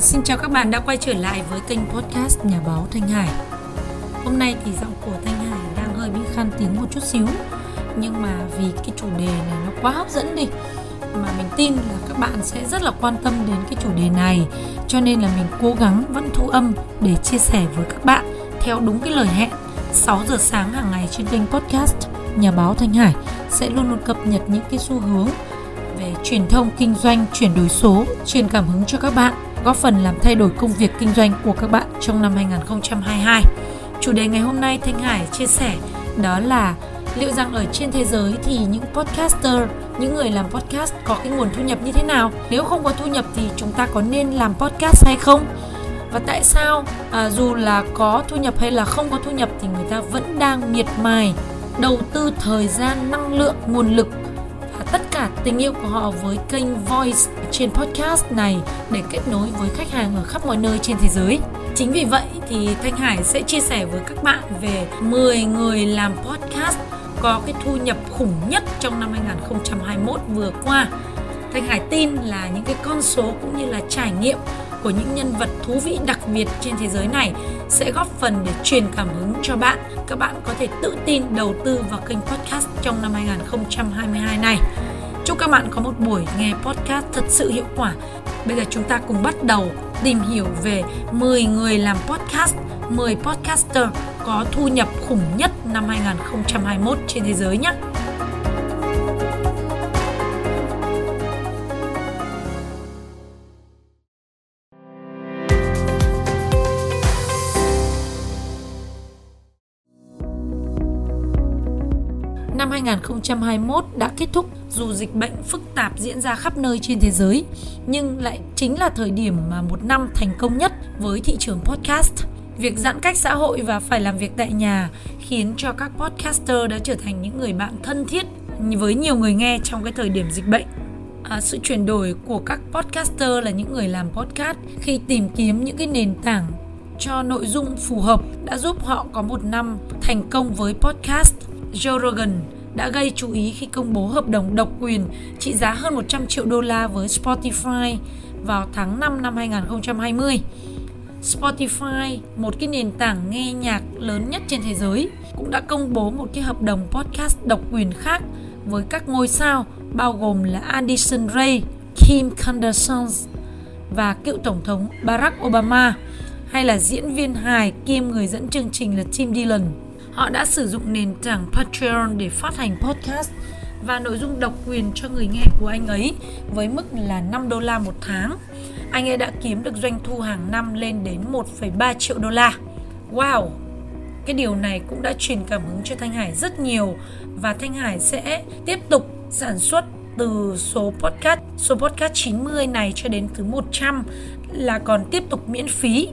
Xin chào các bạn đã quay trở lại với kênh podcast Nhà báo Thanh Hải. Hôm nay thì giọng của Thanh Hải đang hơi bị khan tiếng một chút xíu, Nhưng mà vì cái chủ đề này nó quá hấp dẫn đi, Mà mình tin là các bạn sẽ rất là quan tâm đến cái chủ đề này. Cho nên là mình cố gắng vẫn thu âm để chia sẻ với các bạn Theo đúng cái lời hẹn. 6 giờ sáng hàng ngày trên kênh podcast Nhà báo Thanh Hải sẽ luôn luôn cập nhật những cái xu hướng về truyền thông, kinh doanh, chuyển đổi số, truyền cảm hứng cho các bạn góp phần làm thay đổi công việc kinh doanh của các bạn trong năm 2022. Chủ đề ngày hôm nay Thanh Hải chia sẻ đó là liệu rằng ở trên thế giới thì những podcaster, những người làm podcast có cái nguồn thu nhập như thế nào? Nếu không có thu nhập thì chúng ta có nên làm podcast hay không? Và tại sao à, dù là có thu nhập hay là không có thu nhập thì người ta vẫn đang miệt mài đầu tư thời gian, năng lượng, nguồn lực tất cả tình yêu của họ với kênh Voice trên podcast này để kết nối với khách hàng ở khắp mọi nơi trên thế giới. Chính vì vậy thì Thanh Hải sẽ chia sẻ với các bạn về 10 người làm podcast có cái thu nhập khủng nhất trong năm 2021 vừa qua. Thanh Hải tin là những cái con số cũng như là trải nghiệm của những nhân vật thú vị đặc biệt trên thế giới này sẽ góp phần để truyền cảm hứng cho bạn. Các bạn có thể tự tin đầu tư vào kênh podcast trong năm 2022 này. Chúc các bạn có một buổi nghe podcast thật sự hiệu quả. Bây giờ chúng ta cùng bắt đầu tìm hiểu về 10 người làm podcast, 10 podcaster có thu nhập khủng nhất năm 2021 trên thế giới nhé. Năm 2021 đã kết thúc dù dịch bệnh phức tạp diễn ra khắp nơi trên thế giới, nhưng lại chính là thời điểm mà một năm thành công nhất với thị trường podcast. Việc giãn cách xã hội và phải làm việc tại nhà khiến cho các podcaster đã trở thành những người bạn thân thiết với nhiều người nghe trong cái thời điểm dịch bệnh. À, sự chuyển đổi của các podcaster là những người làm podcast khi tìm kiếm những cái nền tảng cho nội dung phù hợp đã giúp họ có một năm thành công với podcast Joe Rogan đã gây chú ý khi công bố hợp đồng độc quyền trị giá hơn 100 triệu đô la với Spotify vào tháng 5 năm 2020. Spotify, một cái nền tảng nghe nhạc lớn nhất trên thế giới, cũng đã công bố một cái hợp đồng podcast độc quyền khác với các ngôi sao bao gồm là Addison Rae, Kim Kardashian và cựu tổng thống Barack Obama hay là diễn viên hài kiêm người dẫn chương trình là Tim Dillon. Họ đã sử dụng nền tảng Patreon để phát hành podcast và nội dung độc quyền cho người nghe của anh ấy với mức là 5 đô la một tháng. Anh ấy đã kiếm được doanh thu hàng năm lên đến 1,3 triệu đô la. Wow! Cái điều này cũng đã truyền cảm hứng cho Thanh Hải rất nhiều và Thanh Hải sẽ tiếp tục sản xuất từ số podcast số podcast 90 này cho đến thứ 100 là còn tiếp tục miễn phí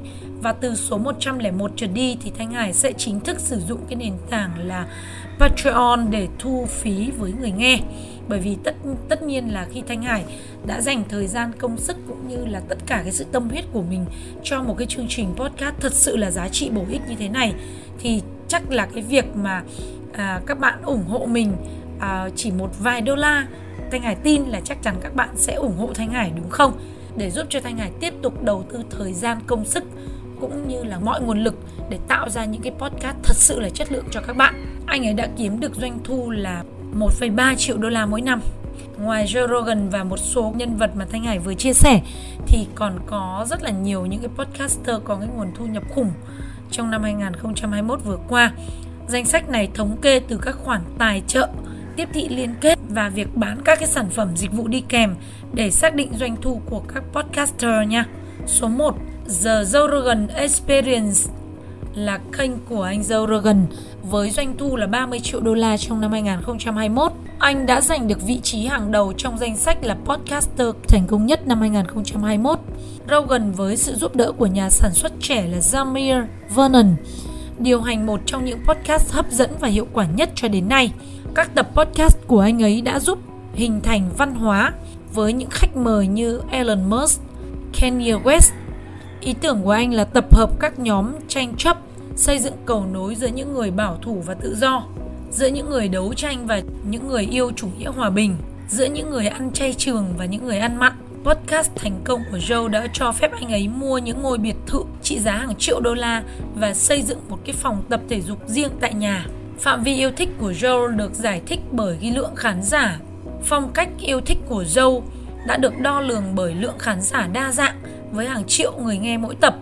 và từ số 101 trở đi thì Thanh Hải sẽ chính thức sử dụng cái nền tảng là Patreon để thu phí với người nghe bởi vì tất tất nhiên là khi Thanh Hải đã dành thời gian công sức cũng như là tất cả cái sự tâm huyết của mình cho một cái chương trình podcast thật sự là giá trị bổ ích như thế này thì chắc là cái việc mà à, các bạn ủng hộ mình à, chỉ một vài đô la Thanh Hải tin là chắc chắn các bạn sẽ ủng hộ Thanh Hải đúng không? Để giúp cho Thanh Hải tiếp tục đầu tư thời gian công sức cũng như là mọi nguồn lực để tạo ra những cái podcast thật sự là chất lượng cho các bạn. Anh ấy đã kiếm được doanh thu là 1,3 triệu đô la mỗi năm. Ngoài Joe Rogan và một số nhân vật mà Thanh Hải vừa chia sẻ thì còn có rất là nhiều những cái podcaster có cái nguồn thu nhập khủng trong năm 2021 vừa qua. Danh sách này thống kê từ các khoản tài trợ, tiếp thị liên kết và việc bán các cái sản phẩm dịch vụ đi kèm để xác định doanh thu của các podcaster nha. Số 1 The Joe Rogan Experience là kênh của anh Joe Rogan với doanh thu là 30 triệu đô la trong năm 2021. Anh đã giành được vị trí hàng đầu trong danh sách là podcaster thành công nhất năm 2021. Rogan với sự giúp đỡ của nhà sản xuất trẻ là Zamir Vernon điều hành một trong những podcast hấp dẫn và hiệu quả nhất cho đến nay. Các tập podcast của anh ấy đã giúp hình thành văn hóa với những khách mời như Elon Musk, Kanye West, Ý tưởng của anh là tập hợp các nhóm tranh chấp, xây dựng cầu nối giữa những người bảo thủ và tự do, giữa những người đấu tranh và những người yêu chủ nghĩa hòa bình, giữa những người ăn chay trường và những người ăn mặn. podcast thành công của Joe đã cho phép anh ấy mua những ngôi biệt thự trị giá hàng triệu đô la và xây dựng một cái phòng tập thể dục riêng tại nhà. Phạm vi yêu thích của Joe được giải thích bởi ghi lượng khán giả. Phong cách yêu thích của Joe đã được đo lường bởi lượng khán giả đa dạng với hàng triệu người nghe mỗi tập.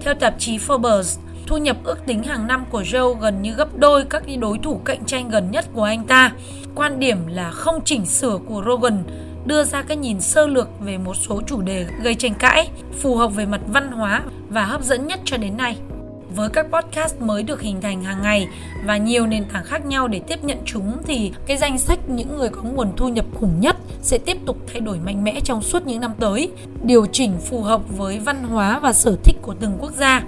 Theo tạp chí Forbes, thu nhập ước tính hàng năm của Joe gần như gấp đôi các đối thủ cạnh tranh gần nhất của anh ta. Quan điểm là không chỉnh sửa của Rogan đưa ra cái nhìn sơ lược về một số chủ đề gây tranh cãi, phù hợp về mặt văn hóa và hấp dẫn nhất cho đến nay. Với các podcast mới được hình thành hàng ngày và nhiều nền tảng khác nhau để tiếp nhận chúng thì cái danh sách những người có nguồn thu nhập khủng nhất sẽ tiếp tục thay đổi mạnh mẽ trong suốt những năm tới, điều chỉnh phù hợp với văn hóa và sở thích của từng quốc gia.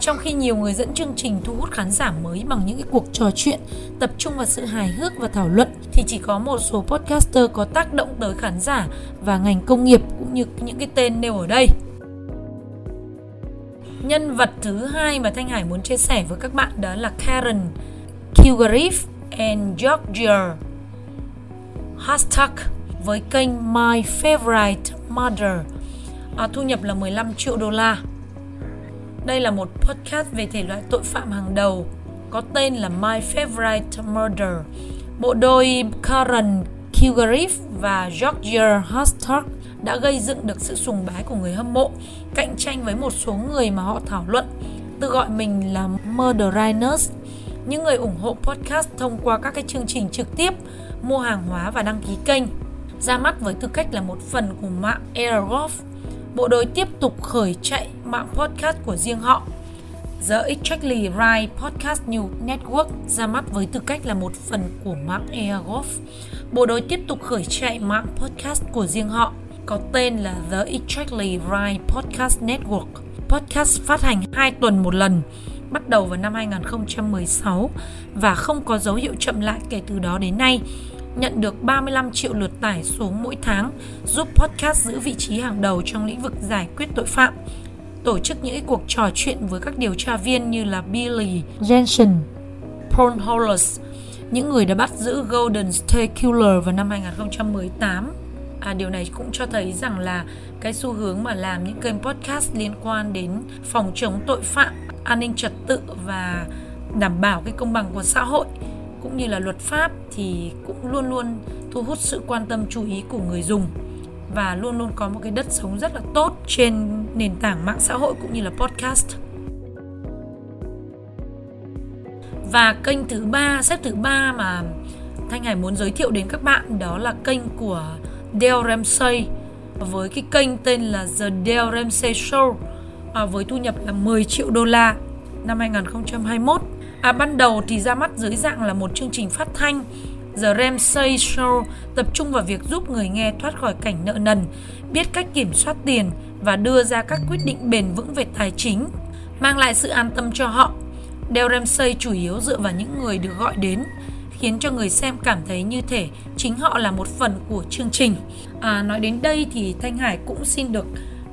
Trong khi nhiều người dẫn chương trình thu hút khán giả mới bằng những cái cuộc trò chuyện tập trung vào sự hài hước và thảo luận thì chỉ có một số podcaster có tác động tới khán giả và ngành công nghiệp cũng như những cái tên nêu ở đây. Nhân vật thứ hai mà Thanh Hải muốn chia sẻ với các bạn đó là Karen Kilgariff and Georgia Hashtag với kênh My Favorite Mother à, thu nhập là 15 triệu đô la đây là một podcast về thể loại tội phạm hàng đầu có tên là My Favorite Murder. Bộ đôi Karen Kilgariff và Georgia Hashtag đã gây dựng được sự sùng bái của người hâm mộ, cạnh tranh với một số người mà họ thảo luận, tự gọi mình là Murderiners. Những người ủng hộ podcast thông qua các cái chương trình trực tiếp, mua hàng hóa và đăng ký kênh. Ra mắt với tư cách là một phần của mạng Airgolf bộ đội tiếp tục khởi chạy mạng podcast của riêng họ. The Exactly Right Podcast New Network ra mắt với tư cách là một phần của mạng Airgolf. Bộ đội tiếp tục khởi chạy mạng podcast của riêng họ, có tên là The Exactly Right Podcast Network. Podcast phát hành 2 tuần một lần, bắt đầu vào năm 2016 và không có dấu hiệu chậm lại kể từ đó đến nay nhận được 35 triệu lượt tải xuống mỗi tháng, giúp podcast giữ vị trí hàng đầu trong lĩnh vực giải quyết tội phạm. Tổ chức những cuộc trò chuyện với các điều tra viên như là Billy Jensen, Paul Hollis, những người đã bắt giữ Golden State Killer vào năm 2018. À, điều này cũng cho thấy rằng là cái xu hướng mà làm những kênh podcast liên quan đến phòng chống tội phạm, an ninh trật tự và đảm bảo cái công bằng của xã hội cũng như là luật pháp thì cũng luôn luôn thu hút sự quan tâm chú ý của người dùng và luôn luôn có một cái đất sống rất là tốt trên nền tảng mạng xã hội cũng như là podcast. Và kênh thứ ba, xếp thứ ba mà Thanh Hải muốn giới thiệu đến các bạn đó là kênh của Dale Ramsey với cái kênh tên là The Dale Ramsey Show à, với thu nhập là 10 triệu đô la năm 2021 À, ban đầu thì ra mắt dưới dạng là một chương trình phát thanh The Ramsey Show tập trung vào việc giúp người nghe thoát khỏi cảnh nợ nần, biết cách kiểm soát tiền và đưa ra các quyết định bền vững về tài chính, mang lại sự an tâm cho họ. Dale Ramsey chủ yếu dựa vào những người được gọi đến, khiến cho người xem cảm thấy như thể chính họ là một phần của chương trình. À, nói đến đây thì Thanh Hải cũng xin được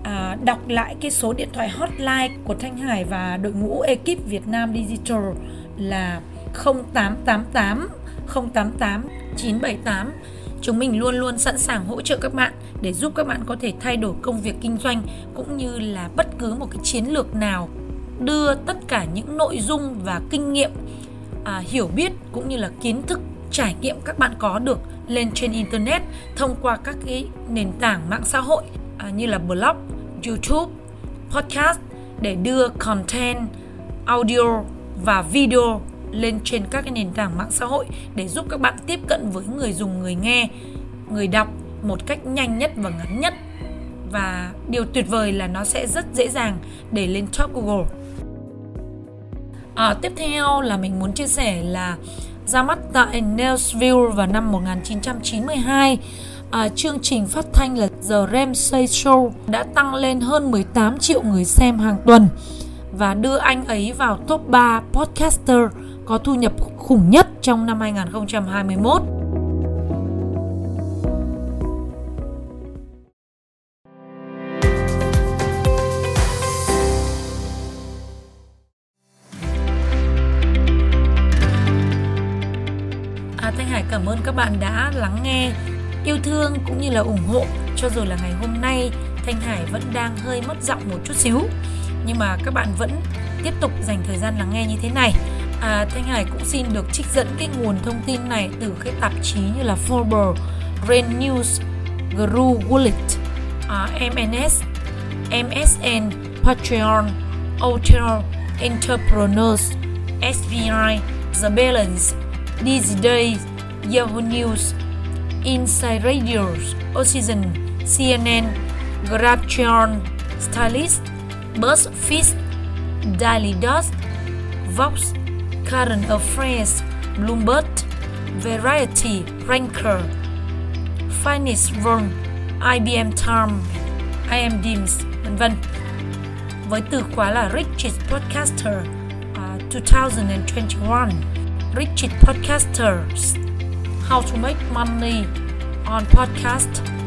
à, đọc lại cái số điện thoại hotline của Thanh Hải và đội ngũ ekip Việt Nam Digital là 0888 088 978. Chúng mình luôn luôn sẵn sàng hỗ trợ các bạn để giúp các bạn có thể thay đổi công việc kinh doanh cũng như là bất cứ một cái chiến lược nào đưa tất cả những nội dung và kinh nghiệm à, hiểu biết cũng như là kiến thức trải nghiệm các bạn có được lên trên internet thông qua các cái nền tảng mạng xã hội à, như là blog, YouTube, podcast để đưa content audio và video lên trên các cái nền tảng mạng xã hội để giúp các bạn tiếp cận với người dùng, người nghe, người đọc một cách nhanh nhất và ngắn nhất. Và điều tuyệt vời là nó sẽ rất dễ dàng để lên top Google. À, tiếp theo là mình muốn chia sẻ là ra mắt tại Nashville vào năm 1992 à, chương trình phát thanh là The Ramsey Show đã tăng lên hơn 18 triệu người xem hàng tuần và đưa anh ấy vào top 3 podcaster có thu nhập khủng nhất trong năm 2021. Cảm ơn các bạn đã lắng nghe, yêu thương cũng như là ủng hộ cho dù là ngày hôm nay Thanh Hải vẫn đang hơi mất giọng một chút xíu. Nhưng mà các bạn vẫn tiếp tục dành thời gian lắng nghe như thế này. À, Thanh Hải cũng xin được trích dẫn cái nguồn thông tin này từ cái tạp chí như là Forbes, Brain News, Guru Wallet, à, MNS, MSN, Patreon, Hotel, Entrepreneurs, SVI, The Balance, Dizzy Days, Yahoo News, Inside Radio, Oxygen, CNN, Grabtron, Stylist, BuzzFeed, Daily Dust, Vox, Current Affairs, Bloomberg, Variety, Ranker, Finance World, IBM Time, IM Dims, vân vân. Với từ khóa là Richest Podcaster uh, 2021, Richest Podcasters, How to Make Money on Podcast